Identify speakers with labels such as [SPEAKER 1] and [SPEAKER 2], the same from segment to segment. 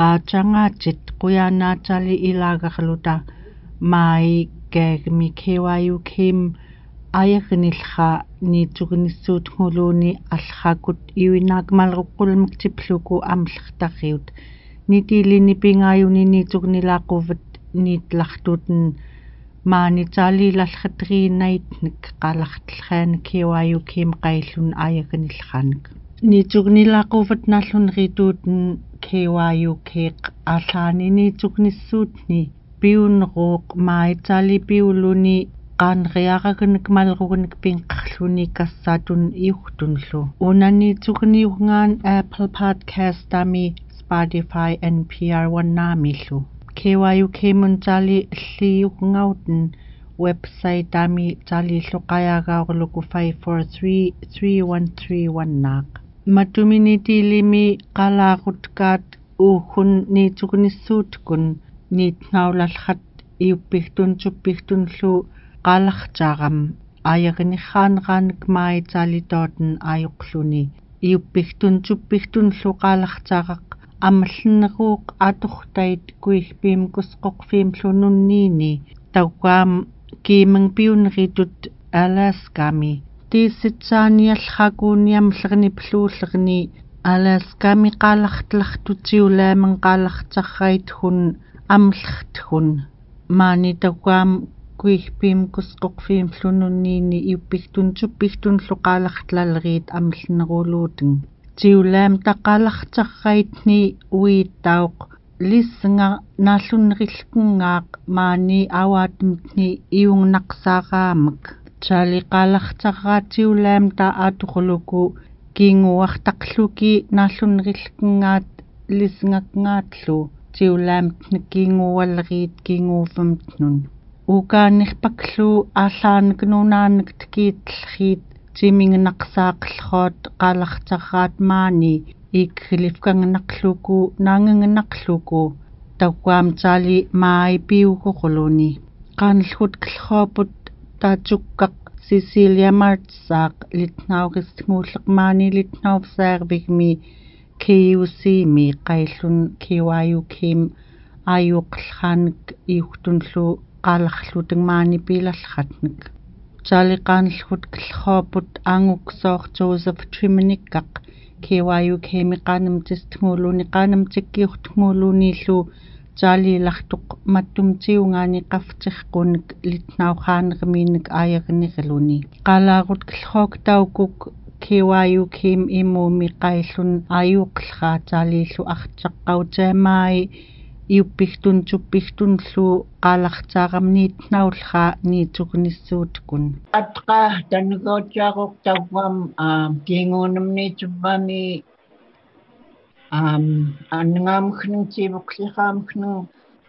[SPEAKER 1] qaatsangaatsit quyaanaatali ilaagarluta maai kaagmi KYUKim аягнилха ниитсугнissuutгулууни аллхакут иуинаакмалеққулмик типлуку амлертарриут нитилини пингааюни ниитсугнилаақуват ниитлартутен маанитаалилаллхатерииннаитник қалартлхаана KYUKим ni chukni laquvat nallun ritut KYUK allani ni chuknissut ni piunruuq maitsali piuluni qanriaqagnek malrugnek pinqarluni kassaatun iugtunllu unani chukniugngaan Apple Podcast ami Spotify NPR wannaamillu KYUK muntali lliuqngauten website ami tali hlokayagaorluku 543 313 wannaaq matuminitiilimi qalaaqutkaat uuhun niitsugnissuutkun niitnaulallat iuppigtun suppigtunlu qalartaaram ayerinirraaneraanuk maayitaalitootun ayoqluni iuppigtun suppigtun luqaalartaaraq аммаллиннерууq атортайт куигпиим кусқоқфиимлунунниини таугаам киимэн пиунеритут аласками тиисситсааниаллхакууниамлерни плуулерни аласками qaалартлартутиулааман qaалартаррайт хун амлерт хун маани таугаам kuigpiim kusquqfiimlununniini iuppigtun suppigtun luqaalartlaleriit amlneruuluutun tiulaam taqalartarraitni uittauq lissinga naallunnerillkungaaq maani awaatimtni taali qaalartarraatiulaam ta atuquluku kiinguartaqluki naallunnerillkungaat lissingakngaatlu tiulaam kiingualleriit kiinguufamtnun укааннерпаклу ааллаанакнунаанак такиитллхиит тимингнақсаақлхоот qaалартарраат маани. Иккилифкангнақлуку наангангнақлуку таугаам таали маай пиугоқулуни qaanлхут клхоопут таатсуккақ Cecilia Martsaaq litnauqistmuulleqmaani litnauvsaarvigmi KUC mi qaillun KYUKim ayuqlhaanik iugtunlu qalarlutangmaani piilallatnik taaliqaanllgut klhooput aanguksoor Joseph Triminikkaq KYU kemi qaanamtistnguluuni taaliilartuq mattumtiungaani qaftirqunik litnauqaanermiinik aayarinirluni qalaagut klhook taukuk KYU kim imuumi qaillun ayuqlraa taaliillu artaqqautaamaai iuppigtun suppigtunllu qalartaaramniitnaulra niitsugnissuutkun
[SPEAKER 2] atqa tanugootiaqoq tawwam kiinguunamniitsuvvami um anngaamkhnu tiivuqliqaamkhnu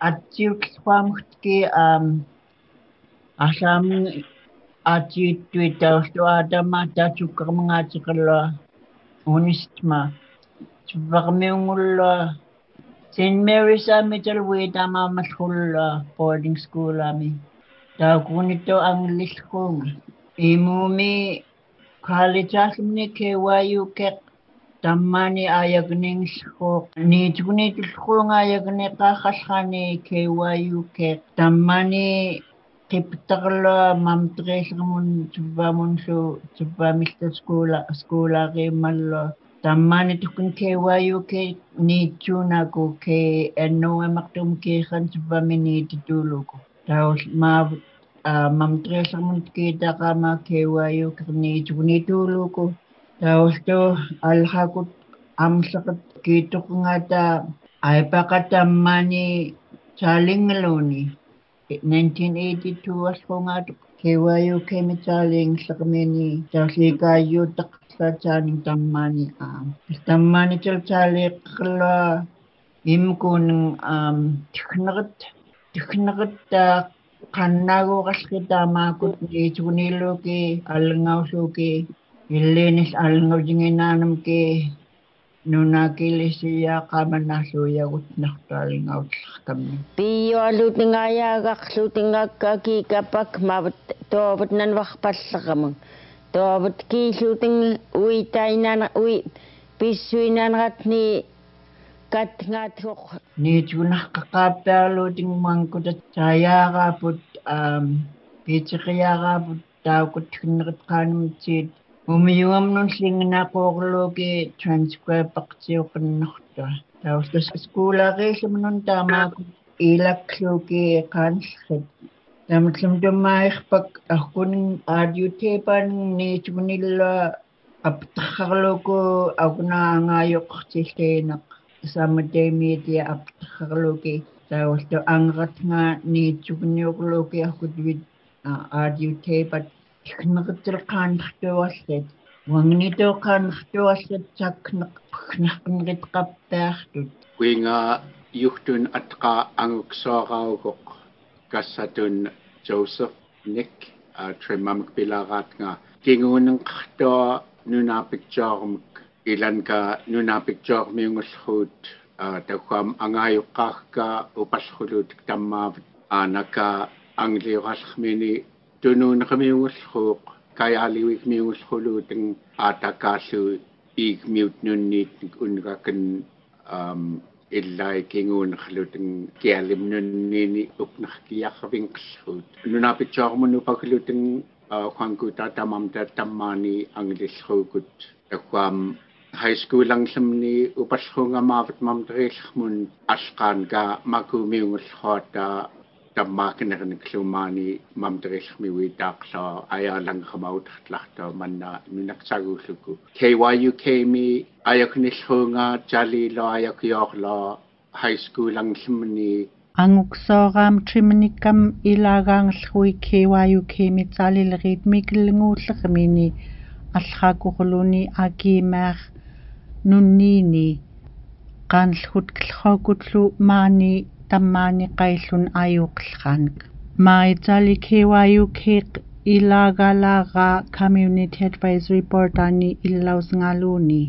[SPEAKER 2] atsiuqlquamختки um арлаамни аатииттуи тауллуаатама таатсуккармангаатиқаллуа унистма туввармиунгуллуа St. Mary's Middle Way tamaamallulla boarding school ami taakunito ang lillkuunga imumi college alumni KYU kek таммани аягнингс хоо ниичгүний түлхүүн аягны гахалхааны KYUK таммани киптерло мамтрисэрмун тувамунсу тувамилта скула скула гэмалло таммани тукун KYUK ниичунаку ке энноэ мартум кихан тувамини титулуку таул маа мамтрисэрмун кидагама KYUK ниичгүний түлуку Tausto alhakut amsakat kito nga ta ay pakatamani sa 1982 as ko nga sakmeni kiwayo kami sa ling tammani kami ni sa tak sa am. Tamani chal chalik kala im ko ni chunilo ki Ilinis alang ko jingin na nam ke nuna kilis siya kaman na suya ut na taling out kam.
[SPEAKER 3] Piyo aluting aya gak suting ag kaki kapag mabut tobut nan wakpas kam. Tobut ki suting ui tay na
[SPEAKER 2] ui pisui nan ngat ko. Ni tunah kakapya aluting mangkut at saya kaput um pichikya kaput tau kutunrit. Умиуамнун лингнаақуорлууки транскрайбпартиоқиннэртуа таустас скуулаариллумнун таамааку илакклууки qaanllat таматлум туммаерпак аркунин радиотепаан niitugunilla аптархарлууку агунаангаайоққартиллиинеқ саматэмиити аптархарлууки тааваллу ангератнга niitugunniорлууки аркутвит радиотепат ихнеқиттилеқааннартуарлат вангнитоқааннартуарлат сакнеқ пхнарнеритқаппаартут
[SPEAKER 4] уинга юхтун атқа ангуксоораугоқ кассатун Joseph Nick тримамк пилараатнга кингуунеқартуа нунаапикчоормак иланка нунаапикчоормиунгуллруут такуам ангааюққаарка упаллхулуут таммааватаанака англиораллермини тунуунеқамиунгуллруuq каяаливикмиунгуллрулуутан аатакааллу иигмиут нунниитник унгакан ам иллай кингуунерлутэн киалимнунниини упнаркиарвинқллруут нунапитсоормуну пакулутэн хуангута тамамта таммаани ангилиллруукут аквам high school англамни упаллрунгамаават мамтерииллермун алқаанга макуумиунгуллруата таммаакинерниклумаани мамтериллермиуи таақлаа аяланграмаутарлартаа манна нунаксагууллуку KYUK ми аякниллруунга талило аякиорло high school англамни
[SPEAKER 1] ангуксооraam тримниккам илагаангерлуи KYUK ми талилерит микиллнгууллермини аллаакурулуни акимаар нунниини qaanlhut klhokutlu maani tammaani qaillun ayuqlqaanik maitsali kyuk ilagalaga community advisory board ani illausngaluni.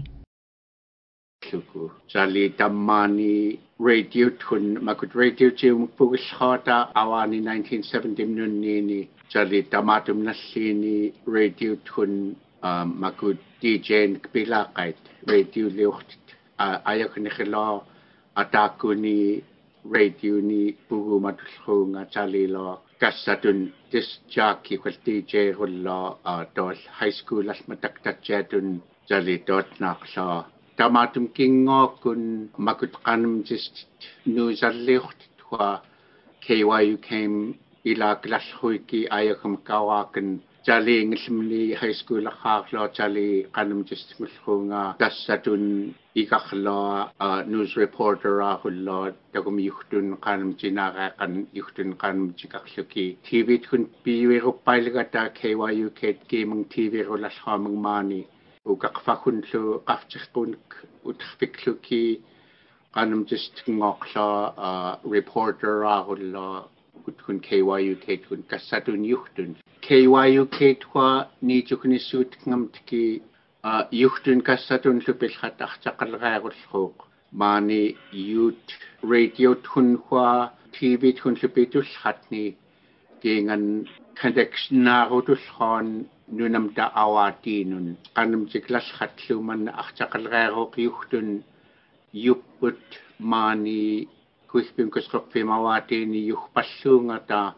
[SPEAKER 4] Kyuku chali tammaani radio tun makut radio chi mukpugillhaata awani 1970 nunni ni chali tamatum nallini radio tun uh, makut dj kpilaqait radio liuqtit uh, ayakni khila atakuni radio ni bwgw ma dwllchwng a dalu lo gasadwn disjac i chwell DJ hwllo a high school all ma dagdadja jali dalu dod na chlo. Da ma kun gingo gwn ma gwt gan ym dist nŵs ar liwch dwa ceiwa yw kawakan талиингиллмни high school ахаарлоо тали qanum тистмуллуунга тассатун икарлоо news reporter ахуллоо такум юхтун qanum тинаагаақан юхтун qanum тикарлуки tv тун пиуеруппайлгата KYU ket gaming tv рулалхаамаг маани укақфахунлу qaftирпунк утарфиклуки qanum тистнгоорлоо reporter ахуллоо kutkun KYU kun kassatun yuhtun KYUK twa ni tuknissuut ngamtki yuhtun kassatun lupilhat artaqalgaarullruuq maani youth radio tun hwa TV tun lupitullhatni kiingan connectionaarutullroon nunamta awaatiinun. Qanam tiklallatluman artaqalgaaruq yuhtun yupput maani kuispim kusqorpimavaatiini yuhpalluungata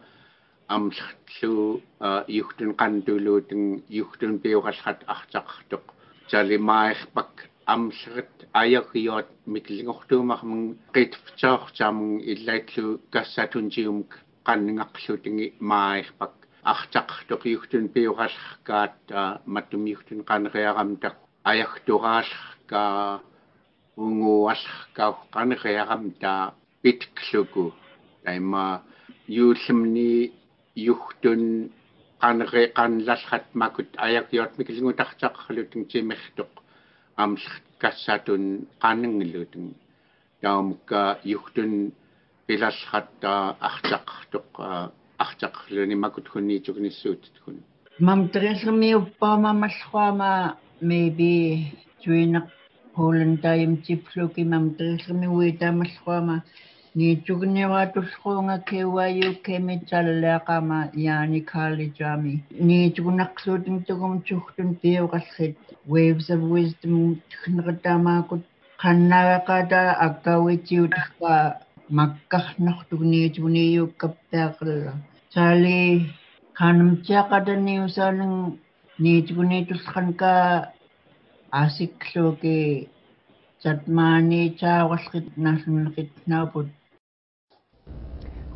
[SPEAKER 4] амллу юхтун qantuluutun юхтун пиуqallrat артақартоq талимаерпак амллерит аягиот миклингортуумармун qitftaortaamун иллаатлу кассатунтиумк qanningarlutинги маерпак артақартоq юхтун пиуqallrkaat маттум юхтун qaneriaramtak аягтурааллерка унгуаллерка qaneriaramta питклуку тайма юуллимни юхтун qanere qanlallat makut ayakiot mikilingutaqtaqarlutun timertuq kassatun qanningilutun taumukka yuhtun pilallratta artaqartuq артақарлуни макут хунниитукнissuutitkun
[SPEAKER 2] мам триллермиуппаама маллуама maybe туинеқ полентайм типлуки мам триллермиуи таамаллуама niitugniwaatulluunga KYU kemitsallaqama yaani college-ami niitugunaqsuutin tugum tuhtun piuqallit waves of wisdom tkhnertaamaakut qannagaqata akkawitiutakka makkarnortugniituniiukkappeaqalla taali qanamtiaqataniusaanang niitukuniitullqanka asikluuki satmaani taawalqit naallunneqit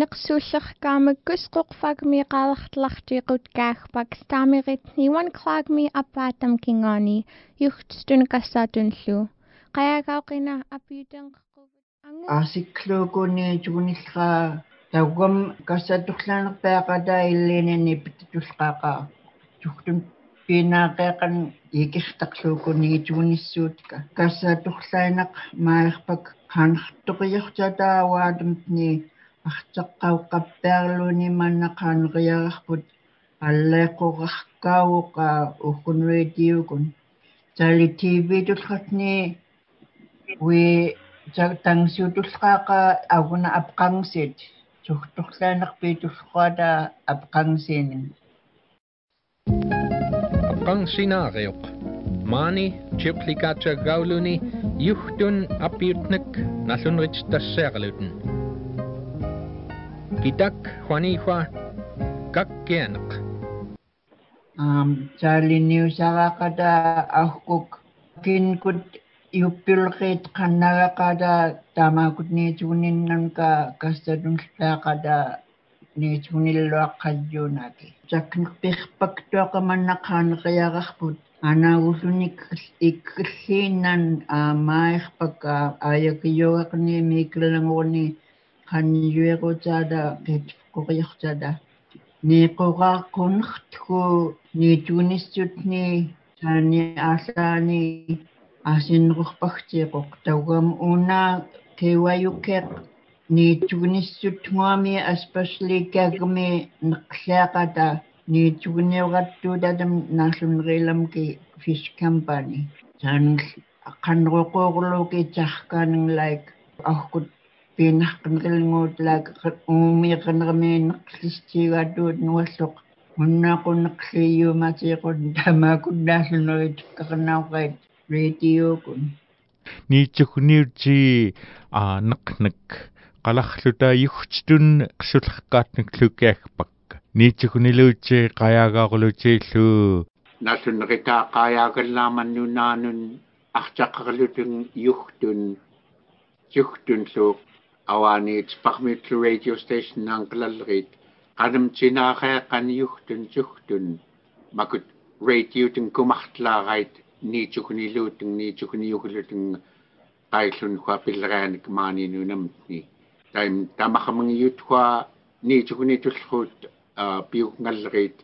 [SPEAKER 5] Neqsuullerkaamаккус qoqfagmi qalartlartiiqut kaagpak staamirit niwan klaagmi appaatam kingaani yuhtstun kassaatunllu qayagauqina apiutenqquvat angu
[SPEAKER 2] asikluukuni tugunillraa tauгам kassatullaanerpaaqata illiinini pittulqaaqa tuhtum пинаақеқан икертарлуукуни тугунissуутка кассаатурлаинақ маерпак хаанертоқиортатааваатумтни артеққауққаппаарлууни маннақаанериарарпут аллааққоқаркаауqa уккунреитиукун тали тв тулхатни уи тангсуутуллааqa агуна апқангсит сухторлаанерпи туллуата апқангсиинин
[SPEAKER 6] Apqangsinaaqiuq maani chiqlikaacha gauluni yuhtun apiutnek nallunrich tasseerluten kitak juanihua kakkianeq
[SPEAKER 2] um taliniusaraqata ahkuk kinkut yuppilqit qannagaqata tamaakut niituguninnamka kassatunllaaqata niitugunilluaqqalluunaki taknerpirpaktuaqamannaqaaneqiararput анаагуллуник иккиллииннан аамаерпакка аякиюгақни миклалангорни qit qoqiortala niiqoqaaqqunertku niitugunissutni taani ааллаани аасиннерурпагтиеқоқ таугам уна кеваюккеқ niitugunissutnguami especially kagmi neqlaaqata niitugunioratuutatam naallunerilamki fish company taan qanruqoorluuki tarkaanang like ahkut laak uumiiqanermiinneqlistigaatuut nualloq munnaaqunneqliiuumatiiqut tamaakunnaalluneriit kaqanauqait radiookun
[SPEAKER 7] niitsugniuti a neqnek qalarluta yugtun qsullerkaatnek lukiagpak niitsugniluuti qayaagaarluutiillu
[SPEAKER 4] нааллуннеритааққаяагаллааманнунаанун артаққарлутун юхтун. Юхтунлу аваниит пармитлу радио стейшн наанқалаллерит qanamtinaareeqan yuhtun suhtun makut radiotun kumartlaarait niitsugniluutun niitsugniuglutun qaillun hua pillerianik maaninunamni taim tamaqamangiyut hua niitsugnitullruut piugngallerit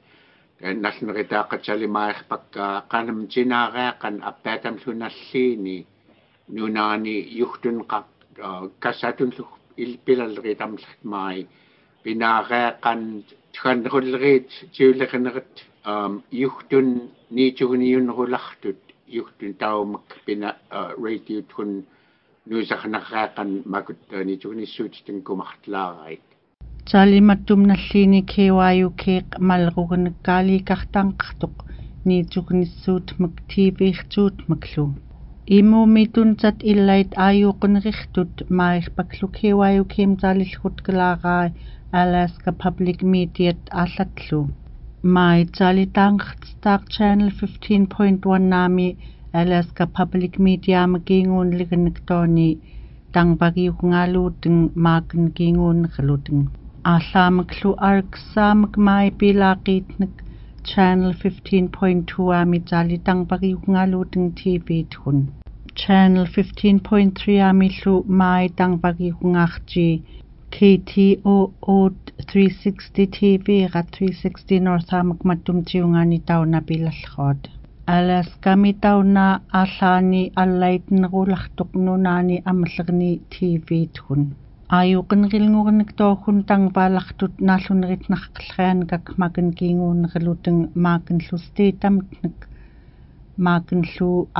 [SPEAKER 4] наллунеритааққатсалимаерпакка qanamtinaareeqan appaatamlunalliini nunaani yuhtun qa kassatullu ilpilallerit amllertmaai pinaareeqan tkannerullerit tiulleqineret yuhtun niitugniunnerulartut yuhtun taumak pina radio tun nuusaqnerraaqan makut niitugnissuutitun kumartlaarait
[SPEAKER 1] таалиматтумналлиини киуаюкеэк малругнаккааликартаанқартоқ ниитсугнissuutмак тивииртуутмаклу имуумитунтат иллайт ааюуқунериртут маирпаклу киуаюкиим таалиллгут калаараа Alaska Public Media аллатлу май таалитаангертаақ channel 15.1 наами Alaska Public Media магингуунлиганак тоони тангпагиугнгаалуутэн маакэн гингууннерлутэн ааллаамаклу арксаамак май пилаақиитнак channel 15.2 аами таалитангпагиугнгаалуутэн TV тхун Channel 15.3 amillu mai dangvagi hungachji KTOO 360 TV ga 360 North amak matum chiungani tauna Alas Alaska mi tauna allani allaitnerulaqtuqnunani amallagni TV tun Ayuqin gilngurnik tohun tangpalaqtut naalluneritnaqqallrian kakmakin kiinguunneriluteng maakinllusti tamtnak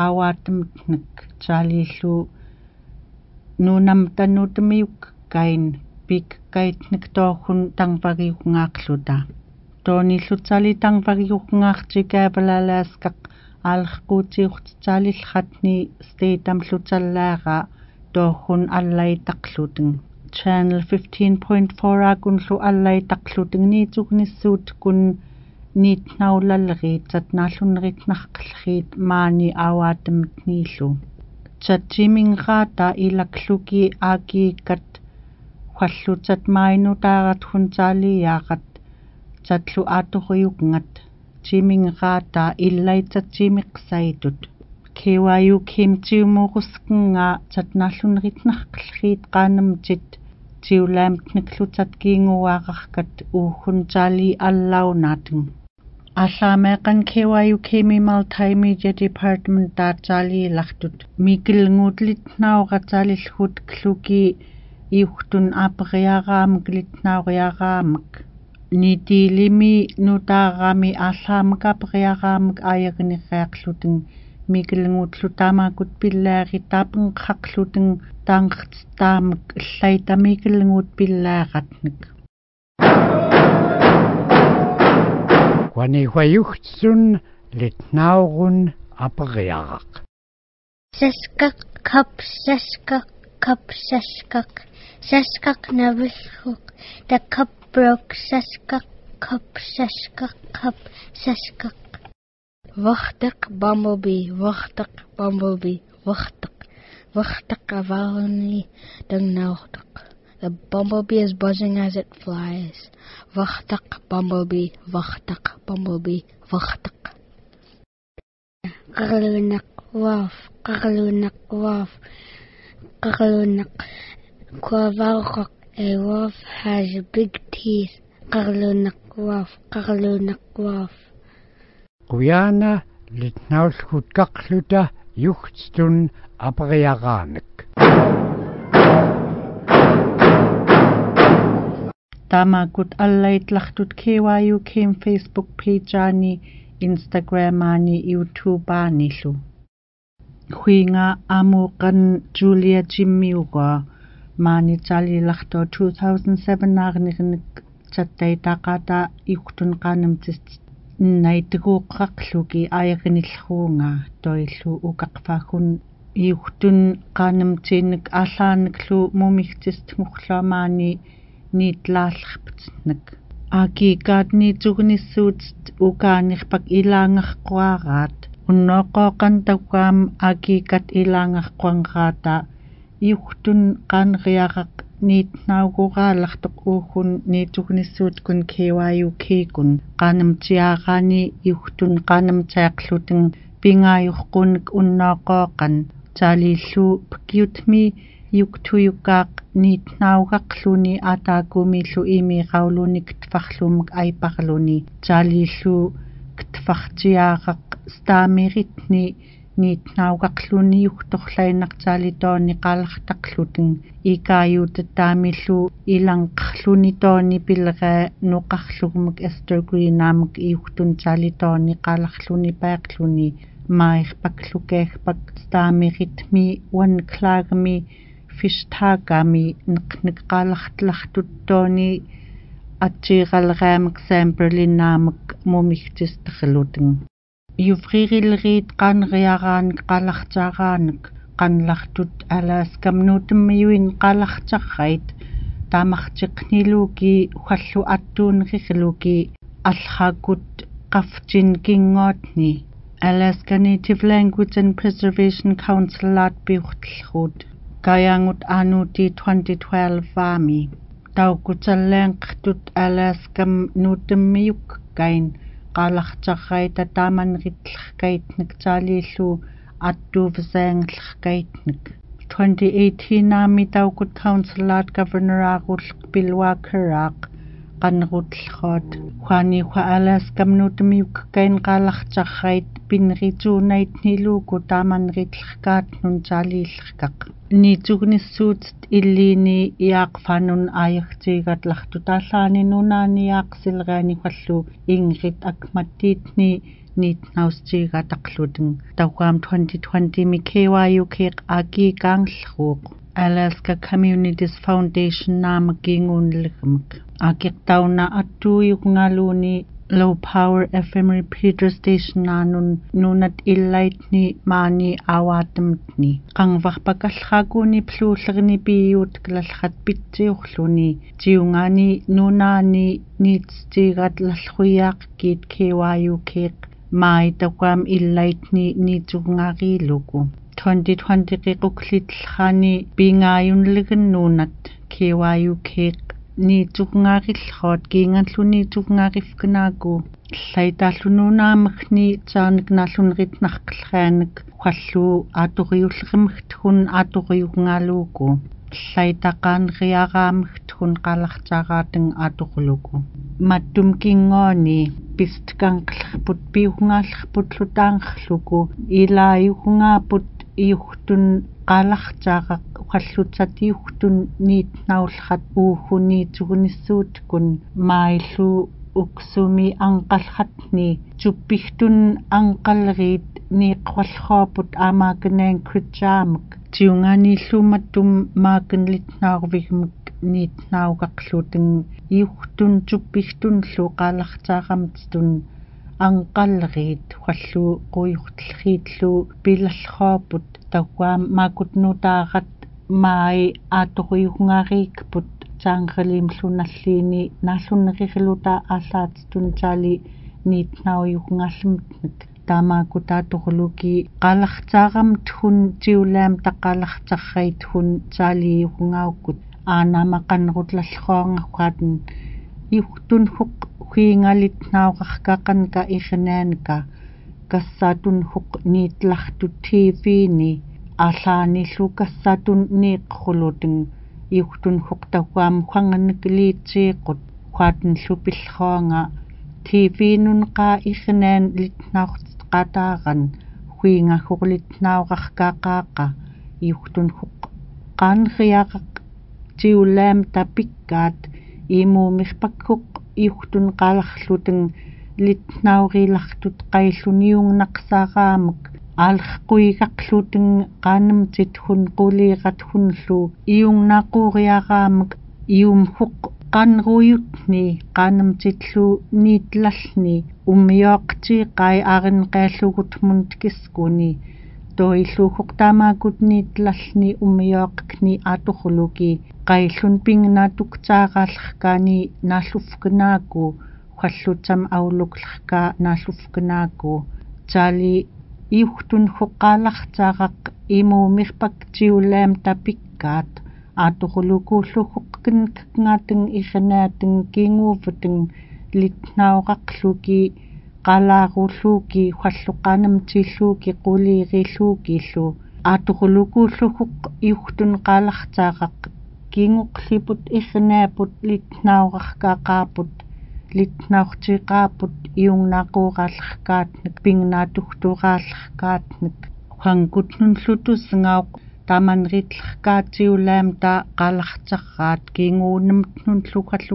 [SPEAKER 1] aawaattamtnek taaliillu nuunam tannuutamiyuk kain kaitnek tookhun tangpagiuqngaaqluta toonillutsaali tangpagiuqngaartikaapalalaaskaq aallerquutiurtitaalillratni stiitamlutallaaqa tookhun allaitaqluteng channel 15.4 akunlu allaitaqluteng kun niitnaullallerit tatnaalluneritnarqilleriit maani aawaatamtniillu tattimingaata ilakluki aakiikat халлутат маинутаарат хунтаалиаақат татлу ааториугнат тиминграата иллайтатсимеқсаитут кеваю кимтиумуурускнгаа татнааллунеритнарқиллриит qaanamtit tiulaamtniklutat kiinguaaqarkat uukhuntaali allaunaatun аллаамеэкъан кеми multimedia department таатсаалиилартут микилнгуутлитнаугатаалиллгут клуки иухтун аапериараамак литнауриараамак нитилими нутаарами ааллаамак аапериараамак аягнерреақлутун микилнгуутлу таамаакут пиллаари таапенқақлутун таангертаамак иллайтамикилнгуут пиллааратник
[SPEAKER 8] Wani huayuhtsun litnaurun aperiaraq.
[SPEAKER 9] Saskak kap saskak kap saskak saskak navilhuk the cup broke saskak kap saskak kap saskak Wachtaq bumblebee wachtaq bumblebee wachtaq wachtaq avalni dangnauchtaq The bumblebee is buzzing as it flies. Vachtak, bumblebee, vachtak, bumblebee, vachtak. Kakalunak, waf, kakalunak, waf, kakalunak. Quavarok, a wolf has big teeth. Kakalunak, waf, kakalunak, waf.
[SPEAKER 8] Guyana, litnauskutakluta, juchtstun, abriaranek.
[SPEAKER 1] Таамаакут аллаитлартут кеваю кем facebook page аани instagram аани youtube аанилу хуинга амуқан julia jimmiuga маани талилартоо 2007 аарнерник таттай тaqata иуктун qaanamtis найтгууqqaqlugi аягниллруунга тоиллу укақфаагун иуктун qaanamtiinник ааллааниклу мумигтист мухлаамаани ниитлааллерпатнак аакикаатниитугниссуут укаанерпак илаангерқуараат уннооқооқан таккаам аакикат илаангерқуангаата иуктун qaaneriaqaq niitnauguраалартоқ уухун кеваю кикун qaanamtiaaraani иуктун qaanamtaaqluteng pingaajorqunник уннооқооқан таалииллу пкиутми юктуюкаақ ниитнааугақлуни атаакумиллу имиqaulunik тфарлумак айпарлуни таалииллу ктфартиаарақ стаамеритни ниитнааугақлуни юхторлаинартаали qaалартақлутин икааюута таамиллу иланқарлуни тоони пилегаа нуқарлугмак Esther Green аамак иухтун таали тоони qaаларлуни паақлуни маерпаклукеахпак стаамеритми уан клагми фистаагами неқнеққалартлартуттоони атсииралераамак самплиннаамак мумигтистерлутин юфририллерит qaaneriaraanik qallartaaраанак qanlartut алааскамнуутэммиуин qallartarrait таамартеқнилууки ухаллу аттуунерилууки аллаакут qafftin kingootni Alternative Language and Preservation Council at Biwchtlchwyd. Gayangut Anu di 2012 Vami. Tawkutsalleen qhtut Alaskam nutammiuk kain. Qalaqtaqay tataman ritlhkaitnik taalillu attuuvasaanglhkaitnik. 2018 Ami Tawkut Council at Governor Agulq Bilwa Kiraq. Aaq qannerutlleruat huani hua alas kamnutamiukkain qaalartarrait pinnerituunait niluuku taamanneritlerkaatnun taaliillerkaq niitugnissuutit illiini iaqfanun aayagtiigat lartu taallaani nunaani iaqsileriani hallu ingrit akmattiitni niitnaustiiga taqluten tauqaam 2020 mi KYUK aqi kaanglruuq Alaska Communities Foundation naamakkiinguunnilegmak aqiqtauna attuuyuqngaluuni low power FM repeater station naanun nunat illaitni maani awaatamtni qangvarpakallhaakuni pluullerni piiyuut kalallhat pitsiuqluni tiungaani nunaani niitstiigat lallruyaaqkiit KYUK mai taqaam illaitni niitugngaariiluku 2020 qiquklitllrani piingayunligennuunat KYUK kiingalluniitsugngaarifkanaaku llaitallunuunaamagni taanik naalluneritnarqillraanik халлуу ааториуллеримагтхун ааториугнгaalууку llайтақаанериараамагтхун қалартаараатан ааторлуку маттум кингоони пистканqllerput piugnaallerput lutaangerluku ilaayugngaaput iugtun qalartaaqaq uqallutsatiugtun niitnaulrat uuhuniitsugunissuutkun maillu uksumi anqallratni tuppigtun anqalleriit niiqqwallrooput aamaakanaan kritjaamak tiungaaniillumattum maakanlitnaarvigmak niitnaugaqluten iugtun tuppigtunllu qaalartaaqamatstun anqalleriit hallu quyurtleriitlu pilallrooput tawwaam maakutnuutaarat maai aatoriugngaariikput taangelimlunalliini naallunneriluta ааллаатитун таали ниитнауйугнгааллумтнак таамаакутааторлуки қалартаарамт хун тиулаам тақалартаррайт хун таалиугнгауккут аанама qannerutlallruangakkuatn iugtun huq huingalit-naaqarkaqanka irinaanka kassaatun huq niitlartut TV-ni ааллааниллу кассаатун ниэккрулутин иугтун хуқтагуам хуанганнакилиитсииққут хуаатнлу пиллруанга TV-нун қаа ирнаан литнаортит қатааран хуингаггорлитнаоқаркаақаақа иугтун хуқ qaanriaqaq tiulaam tapikkaat imuumirpakkuq iugtun qalarluten litnaurillartut qailluniungnaqsaaraamak аалерқуигақлутин qaanamtit hun quliiqat hunlu iungnaquuriaraamak ium huq qanruyutni qaanamtitlu niitlallni ummioqtiiqai aarinqaallугут toillu huqtaamaakut niitlallni ummioqkni aatorluki qaillun pingnaatuktaaqaallerkaani naallufkanaaku халлутсам аулуклерка нааллуфканааку таали иухтун хоққаалартаагақ имуумирпак тиулаам тапиккаат ааторлукууллухоқкин какнгаатэн иханаатэн кингууфатэн литнауқарлуки қалааруллууки халлуқаанам тиллууки қулиириллуукиллу ааторлукууллухоқ иухтун qaалартаагақ кингоқлипут ихнаапут литнауқаркаақаапут литнаортиqaaput iungnaquuraallerkaatnak pingnaatuhtuuraallerkaatnak huangkutnunlutussngauq tamanritlerkaatiulaam ta qalartarraat kiinguunamtnun lukallu